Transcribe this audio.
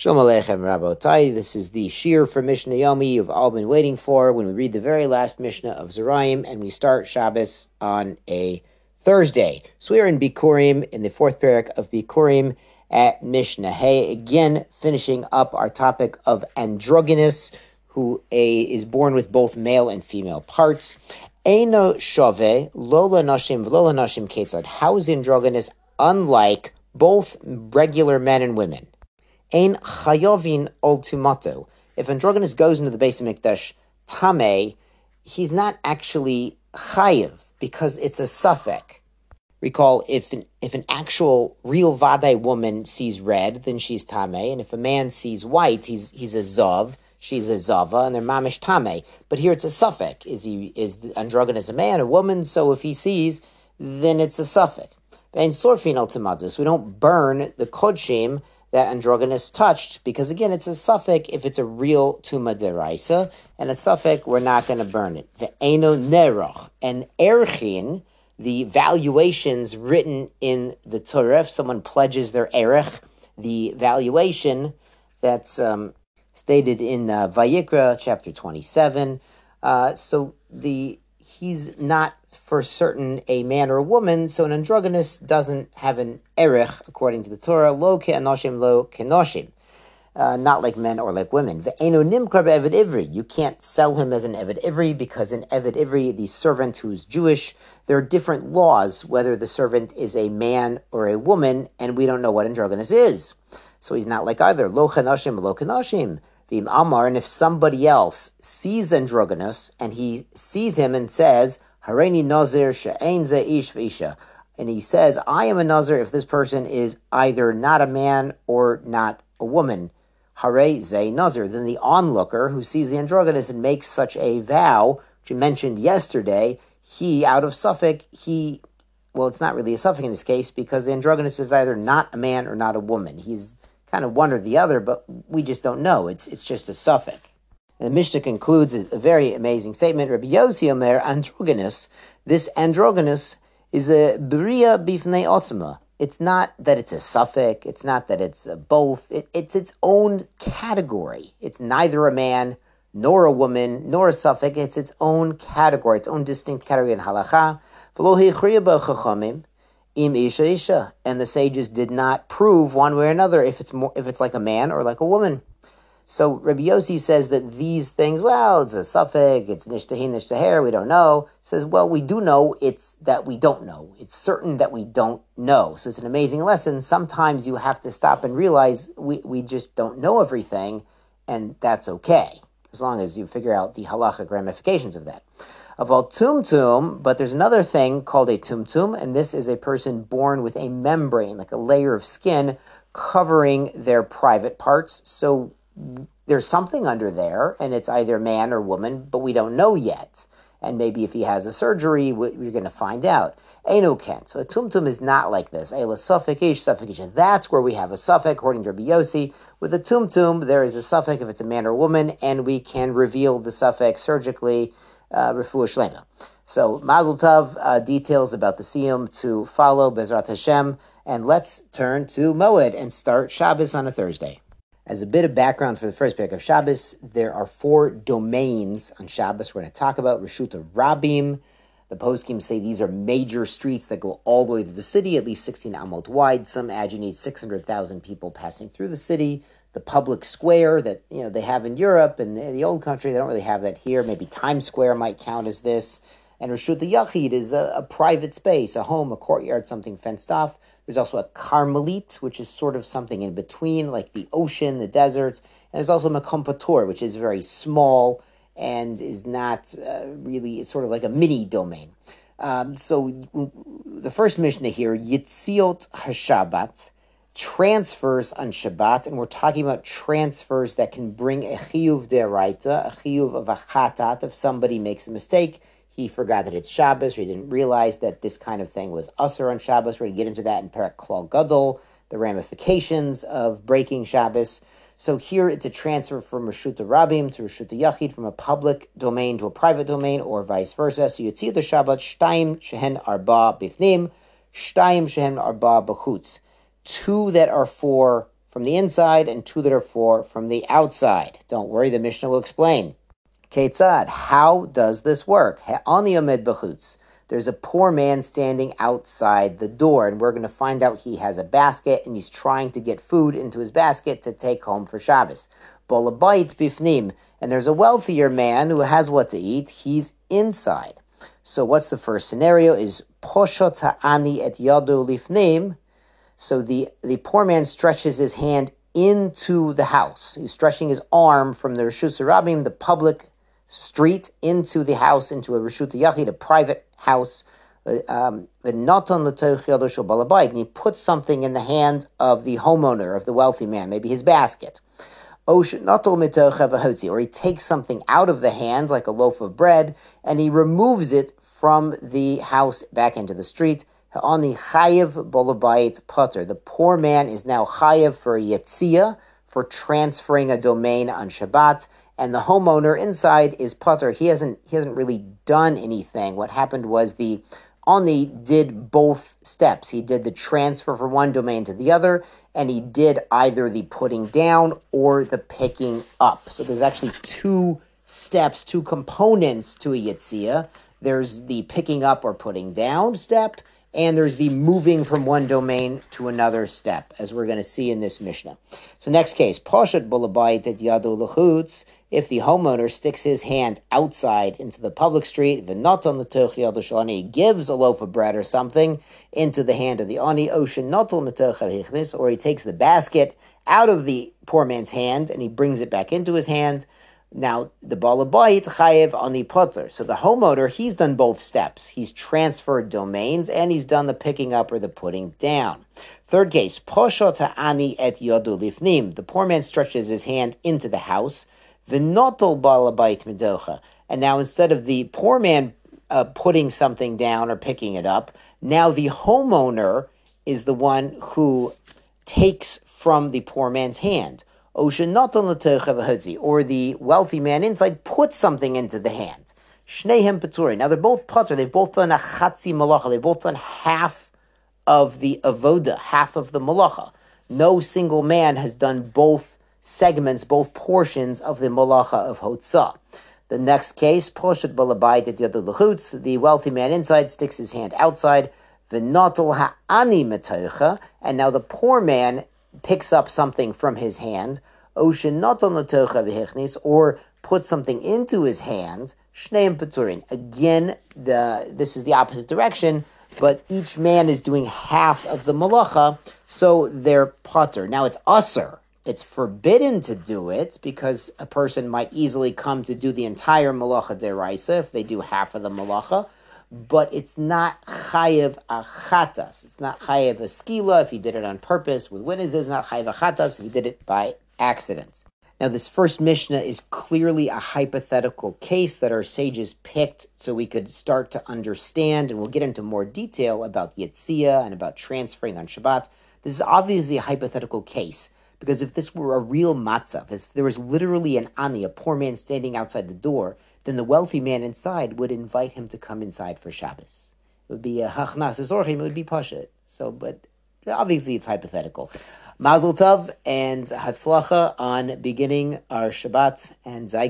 Shalom Aleichem Rabotai. This is the Shir for Mishnah Yomi you've all been waiting for when we read the very last Mishnah of Zerayim and we start Shabbos on a Thursday. So we are in Bikurim, in the fourth parak of Bikurim at Mishnah Hey. Again, finishing up our topic of androgynous, who a, is born with both male and female parts. Eino shove, lola nashim, lola nashim ketzad. How is androgynous unlike both regular men and women? Ein chayovin ultimato. If androgynous goes into the base of Mikdash tame, he's not actually chayiv because it's a suffix. Recall, if an, if an actual real Vadai woman sees red, then she's tame, and if a man sees white, he's he's a zov, she's a zava, and they're mamish tame. But here it's a suffix. Is he is androgynous a man, a woman? So if he sees, then it's a suffix. And sorfin ultimatus, we don't burn the kodshim that androgynous touched, because again, it's a suffix if it's a real tuma deraisa, and a suffix, we're not going to burn it. Ve'eno neroch, and erchin, the valuations written in the Torah, if someone pledges their erech, the valuation that's um, stated in uh, Vayikra chapter 27. Uh, so the he's not for certain a man or a woman, so an androgynous doesn't have an erech according to the Torah. Lo ke'anoshim, lo ke'noshim. Uh, not like men or like women. ivri. You can't sell him as an eved ivri because in eved ivri, the servant who's Jewish, there are different laws whether the servant is a man or a woman, and we don't know what androgynous is. So he's not like either. Lo chanashim, lo kanashim. Vim amar, and if somebody else sees androgynous and he sees him and says, Hareini nazir she'ein ze ish v'isha, and he says, I am a nazir if this person is either not a man or not a woman. Hare ze nazir. Then the onlooker who sees the androgynous and makes such a vow, which you mentioned yesterday, he, out of suffix, he, well, it's not really a suffix in this case because the androgynous is either not a man or not a woman. He's kind of one or the other, but we just don't know. It's it's just a suffix. And the Mishnah concludes a, very amazing statement. Rabbi Yossi Omer, androgynous, this androgynous is a bria bifnei otzma. It's not that it's a suffix. It's not that it's both. It, it's its own category. It's neither a man nor a woman nor a suffix. It's its own category, its own distinct category in halacha im isha isha, and the sages did not prove one way or another if it's more if it's like a man or like a woman. So Rabbi Yossi says that these things, well, it's a suffix, it's nishtahin, nishtaher, we don't know. Says, well, we do know, it's that we don't know. It's certain that we don't know. So it's an amazing lesson. Sometimes you have to stop and realize we, we just don't know everything, and that's okay, as long as you figure out the halachic ramifications of that of all tumtum, but there's another thing called a tumtum, and this is a person born with a membrane, like a layer of skin covering their private parts. So there's something under there, and it's either man or woman, but we don't know yet. And maybe if he has a surgery, we're going to find out. Eno ken. So a tumtum is not like this. Ela suffix ish. That's where we have a suffix, according to Rabbi. With a tumtum, there is a suffix if it's a man or woman, and we can reveal the suffix surgically uh, refuah shlema. So Mazel Tov uh, details about the siyum to follow Bezrat Hashem, and let's turn to Moed and start Shabbos on a Thursday. As a bit of background for the first parak of Shabbos, there are four domains on Shabbos we're going to talk about. Rishuta Rabim. The poskim say these are major streets that go all the way through the city, at least 16 amot wide. Some aginate 600,000 people passing through the city the public square that you know they have in Europe and the old country. They don't really have that here. Maybe Times Square might count as this. And Rishut the Yachid is a, a, private space, a home, a courtyard, something fenced off. There's also a Carmelit, which is sort of something in between, like the ocean, the deserts. And there's also Makom Patur, which is very small and is not uh, really, it's sort of like a mini domain. Um, so the first Mishnah here, Yitziot Hashabat, transfers on Shabbat, and we're talking about transfers that can bring a chiyuv deraita, a chiyuv of a chatat. If somebody makes a mistake, he forgot that it's Shabbos, or he didn't realize that this kind of thing was usher on Shabbos. We're going to get into that in Perak Klal Gadol, the ramifications of breaking Shabbos. So here it's a transfer from Rishuta Rabim to Rishuta Yachid, from a public domain to a private domain, or vice versa. So you'd see the Shabbat, Shtaim Shehen Arba Bifnim, Shtaim Shehen Arba Bachutz two that are for from the inside and two that are four from the outside. Don't worry, the Mishnah will explain. Ketzad, how does this work? There's a poor man standing outside the door, and we're going to find out he has a basket and he's trying to get food into his basket to take home for Shabbos. Bolabait bifnim, and there's a wealthier man who has what to eat. He's inside. So what's the first scenario? Is poshot ha'ani et yadu lifnim. So the, the poor man stretches his hand into the house. He's stretching his arm from the Rishus Rabim, the public street, into the house, into a Rishut Yachid, a private house. Uh, um, and he puts something in the hand of the homeowner, of the wealthy man, maybe his basket. Or he takes something out of the hand, like a loaf of bread, and he removes it from the house back into the street. On the chayiv bolabayit putter, the poor man is now chayiv for yetzia, for transferring a domain on Shabbat, and the homeowner inside is putter. He hasn't he hasn't really done anything. What happened was the Oni did both steps. He did the transfer from one domain to the other, and he did either the putting down or the picking up. So there's actually two steps, two components to a Yitzia. There's the picking up or putting down step, and there's the moving from one domain to another step, as we're going to see in this Mishnah. So next case, Poshet Bulabayit et Yadu Lechutz, if the homeowner sticks his hand outside into the public street, not on v'naton l'toch gives a loaf of bread or something into the hand of the ani, ocean or he takes the basket out of the poor man's hand and he brings it back into his hand. Now, the balabayit chayev on the putter. So the homeowner, he's done both steps. He's transferred domains and he's done the picking up or the putting down. Third case, poshot ani et yodu lifnim. The poor man stretches his hand into the house V'notol balabait medocha. And now instead of the poor man uh, putting something down or picking it up, now the homeowner is the one who takes from the poor man's hand. Or the wealthy man inside put something into the hand. Shnehem Peturi. Now they're both putter. They've both done a chatzi malacha. They've both done half of the avoda, half of the malacha. No single man has done both segments, both portions of the malacha of Hotzah. The next case, Poshet Balabait the wealthy man inside sticks his hand outside, V'notel Ha'ani Metoicha, and now the poor man picks up something from his hand, Oshin Notel Metoicha or puts something into his hands, Shneim Peturin. Again, the, this is the opposite direction, but each man is doing half of the malacha, so they're putter. Now it's usser it's forbidden to do it because a person might easily come to do the entire malacha deraisa if they do half of the malacha, but it's not chayev achatas. It's not chayev skila if he did it on purpose with witnesses. Not chayev achatas if he did it by accident. Now, this first Mishnah is clearly a hypothetical case that our sages picked so we could start to understand, and we'll get into more detail about Yitzia and about transferring on Shabbat. This is obviously a hypothetical case because if this were a real matzah, if there was literally an ani, a poor man standing outside the door, then the wealthy man inside would invite him to come inside for Shabbos. It would be a hachnas esorchim, it would be pashat. So, but obviously it's hypothetical. Mazel tov and hatzlacha on beginning our Shabbat and Zai